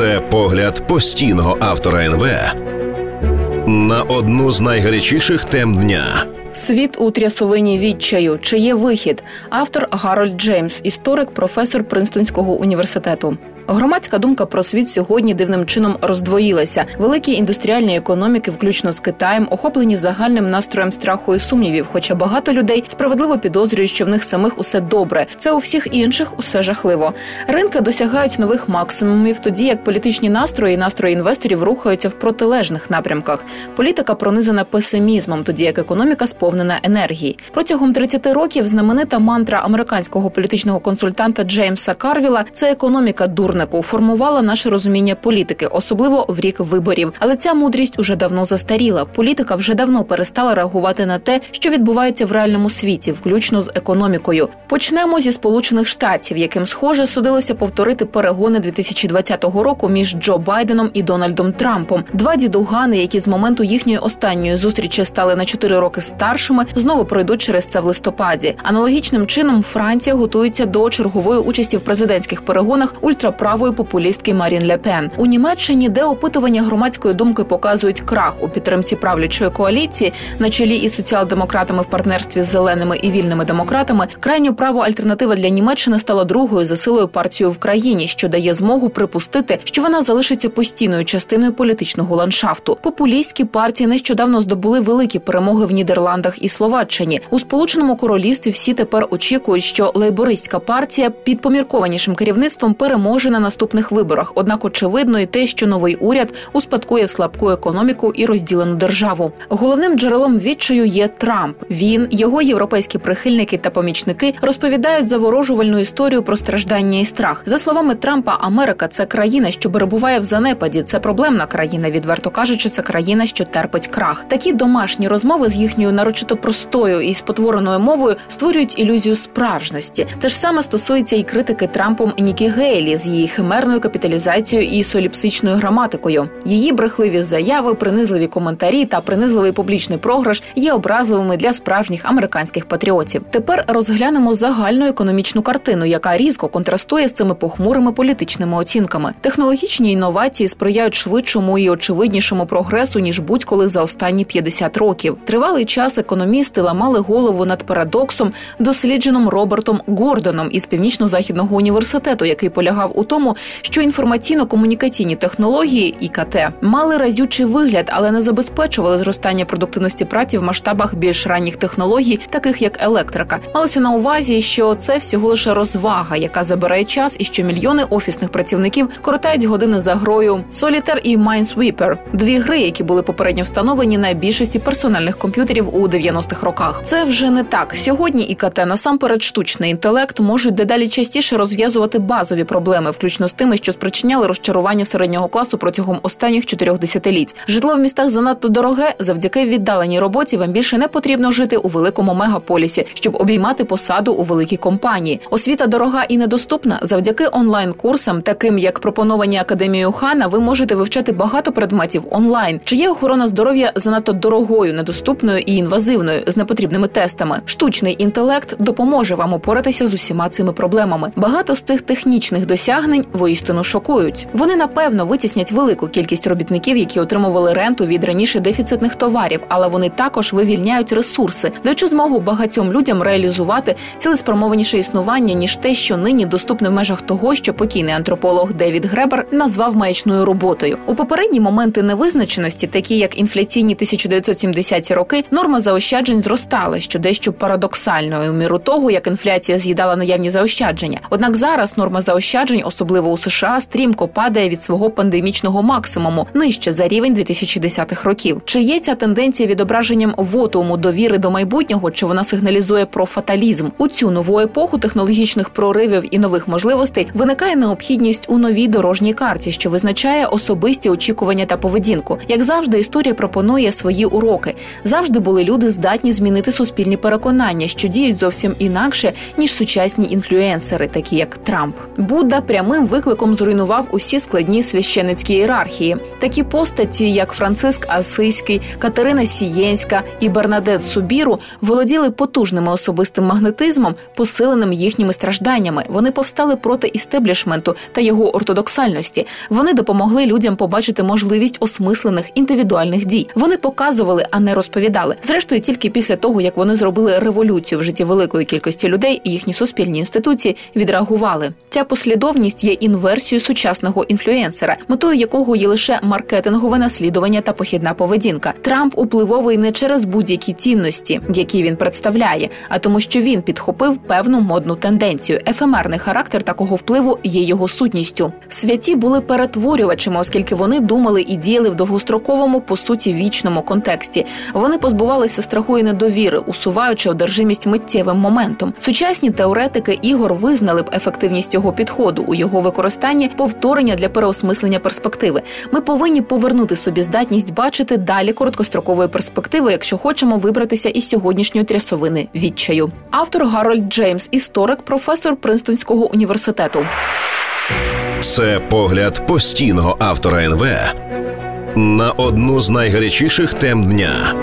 Це погляд постійного автора НВ на одну з найгарячіших тем дня. Світ у трясовині відчаю. Чи є вихід? Автор Гарольд Джеймс, історик, професор Принстонського університету. Громадська думка про світ сьогодні дивним чином роздвоїлася. Великі індустріальні економіки, включно з Китаєм, охоплені загальним настроєм страху і сумнівів. Хоча багато людей справедливо підозрюють, що в них самих усе добре. Це у всіх інших усе жахливо. Ринки досягають нових максимумів, тоді як політичні настрої і настрої інвесторів рухаються в протилежних напрямках. Політика пронизана песимізмом, тоді як економіка сповнена енергії. Протягом 30 років знаменита мантра американського політичного консультанта Джеймса Карвіла це економіка дурна Копернику формувала наше розуміння політики, особливо в рік виборів. Але ця мудрість уже давно застаріла. Політика вже давно перестала реагувати на те, що відбувається в реальному світі, включно з економікою. Почнемо зі сполучених штатів, яким схоже судилося повторити перегони 2020 року між Джо Байденом і Дональдом Трампом. Два дідугани, які з моменту їхньої останньої зустрічі стали на 4 роки старшими, знову пройдуть через це в листопаді. Аналогічним чином Франція готується до чергової участі в президентських перегонах ультраправ правої популістки Марін Лепен у Німеччині, де опитування громадської думки показують крах у підтримці правлячої коаліції на чолі із соціал-демократами в партнерстві з зеленими і вільними демократами. Крайню право альтернатива для Німеччини стала другою за силою партією в країні, що дає змогу припустити, що вона залишиться постійною частиною політичного ландшафту. Популістські партії нещодавно здобули великі перемоги в Нідерландах і Словаччині. У Сполученому Королівстві всі тепер очікують, що лейбористська партія під поміркованішим керівництвом переможе на наступних виборах. Однак, очевидно, і те, що новий уряд успадкує слабку економіку і розділену державу. Головним джерелом відчаю є Трамп. Він, його європейські прихильники та помічники розповідають заворожувальну історію про страждання і страх. За словами Трампа, Америка це країна, що перебуває в занепаді. Це проблемна країна, відверто кажучи, це країна, що терпить крах. Такі домашні розмови з їхньою нарочито простою і спотвореною мовою створюють ілюзію справжності. Те ж саме стосується і критики Трампом Нікі Гейлі з її химерною капіталізацією і соліпсичною граматикою. Її брехливі заяви, принизливі коментарі та принизливий публічний програш є образливими для справжніх американських патріотів. Тепер розглянемо загальну економічну картину, яка різко контрастує з цими похмурими політичними оцінками. Технологічні інновації сприяють швидшому і очевиднішому прогресу ніж будь-коли за останні 50 років. Тривалий час економісти ламали голову над парадоксом, дослідженим Робертом Гордоном із північно-західного університету, який полягав у тому що інформаційно-комунікаційні технології ІКТ мали разючий вигляд, але не забезпечували зростання продуктивності праці в масштабах більш ранніх технологій, таких як електрика. Малося на увазі, що це всього лише розвага, яка забирає час, і що мільйони офісних працівників коротають години за грою Solitaire і Minesweeper – дві гри, які були попередньо встановлені на більшості персональних комп'ютерів у 90-х роках. Це вже не так. Сьогодні ІКТ насамперед штучний інтелект можуть дедалі частіше розв'язувати базові проблеми, включно з тими, що спричиняли розчарування середнього класу протягом останніх чотирьох десятиліть. Житло в містах занадто дороге. Завдяки віддаленій роботі вам більше не потрібно жити у великому мегаполісі, щоб обіймати посаду у великій компанії. Освіта дорога і недоступна. Завдяки онлайн-курсам, таким як пропоновані академією Хана, ви можете вивчати багато предметів онлайн. Чи є охорона здоров'я занадто дорогою, недоступною і інвазивною з непотрібними тестами? Штучний інтелект допоможе вам упоратися з усіма цими проблемами. Багато з цих технічних досягнень рівень воістину шокують. Вони напевно витіснять велику кількість робітників, які отримували ренту від раніше дефіцитних товарів, але вони також вивільняють ресурси, даючи змогу багатьом людям реалізувати цілеспромованіше існування ніж те, що нині доступне в межах того, що покійний антрополог Девід Гребер назвав маячною роботою. У попередні моменти невизначеності, такі як інфляційні 1970-ті роки, норма заощаджень зростала, що дещо парадоксально у міру того, як інфляція з'їдала наявні заощадження. Однак зараз норма заощаджень особливо у США, стрімко падає від свого пандемічного максимуму нижче за рівень 2010-х років. Чи є ця тенденція відображенням вотуму довіри до майбутнього? Чи вона сигналізує про фаталізм у цю нову епоху технологічних проривів і нових можливостей? Виникає необхідність у новій дорожній карті, що визначає особисті очікування та поведінку. Як завжди, історія пропонує свої уроки. Завжди були люди здатні змінити суспільні переконання, що діють зовсім інакше ніж сучасні інфлюенсери, такі як Трамп. Будда прямо самим викликом зруйнував усі складні священицькі ієрархії. Такі постаті, як Франциск Асийський, Катерина Сієнська і Бернадет Субіру, володіли потужними особистим магнетизмом, посиленим їхніми стражданнями. Вони повстали проти істеблішменту та його ортодоксальності. Вони допомогли людям побачити можливість осмислених індивідуальних дій. Вони показували, а не розповідали. Зрештою, тільки після того, як вони зробили революцію в житті великої кількості людей, їхні суспільні інституції відреагували. Ця послідовність є інверсією сучасного інфлюенсера, метою якого є лише маркетингове наслідування та похідна поведінка. Трамп упливовий не через будь-які цінності, які він представляє, а тому, що він підхопив певну модну тенденцію. Ефемерний характер такого впливу є його сутністю. Святі були перетворювачами, оскільки вони думали і діяли в довгостроковому, по суті, вічному контексті. Вони позбувалися страху і недовіри, усуваючи одержимість миттєвим моментом. Сучасні теоретики ігор визнали б ефективність цього підходу у його використанні повторення для переосмислення перспективи. Ми повинні повернути собі здатність бачити далі короткострокової перспективи, якщо хочемо вибратися із сьогоднішньої трясовини відчаю. Автор Гарольд Джеймс, історик, професор Принстонського університету. Це погляд постійного автора НВ на одну з найгарячіших тем дня.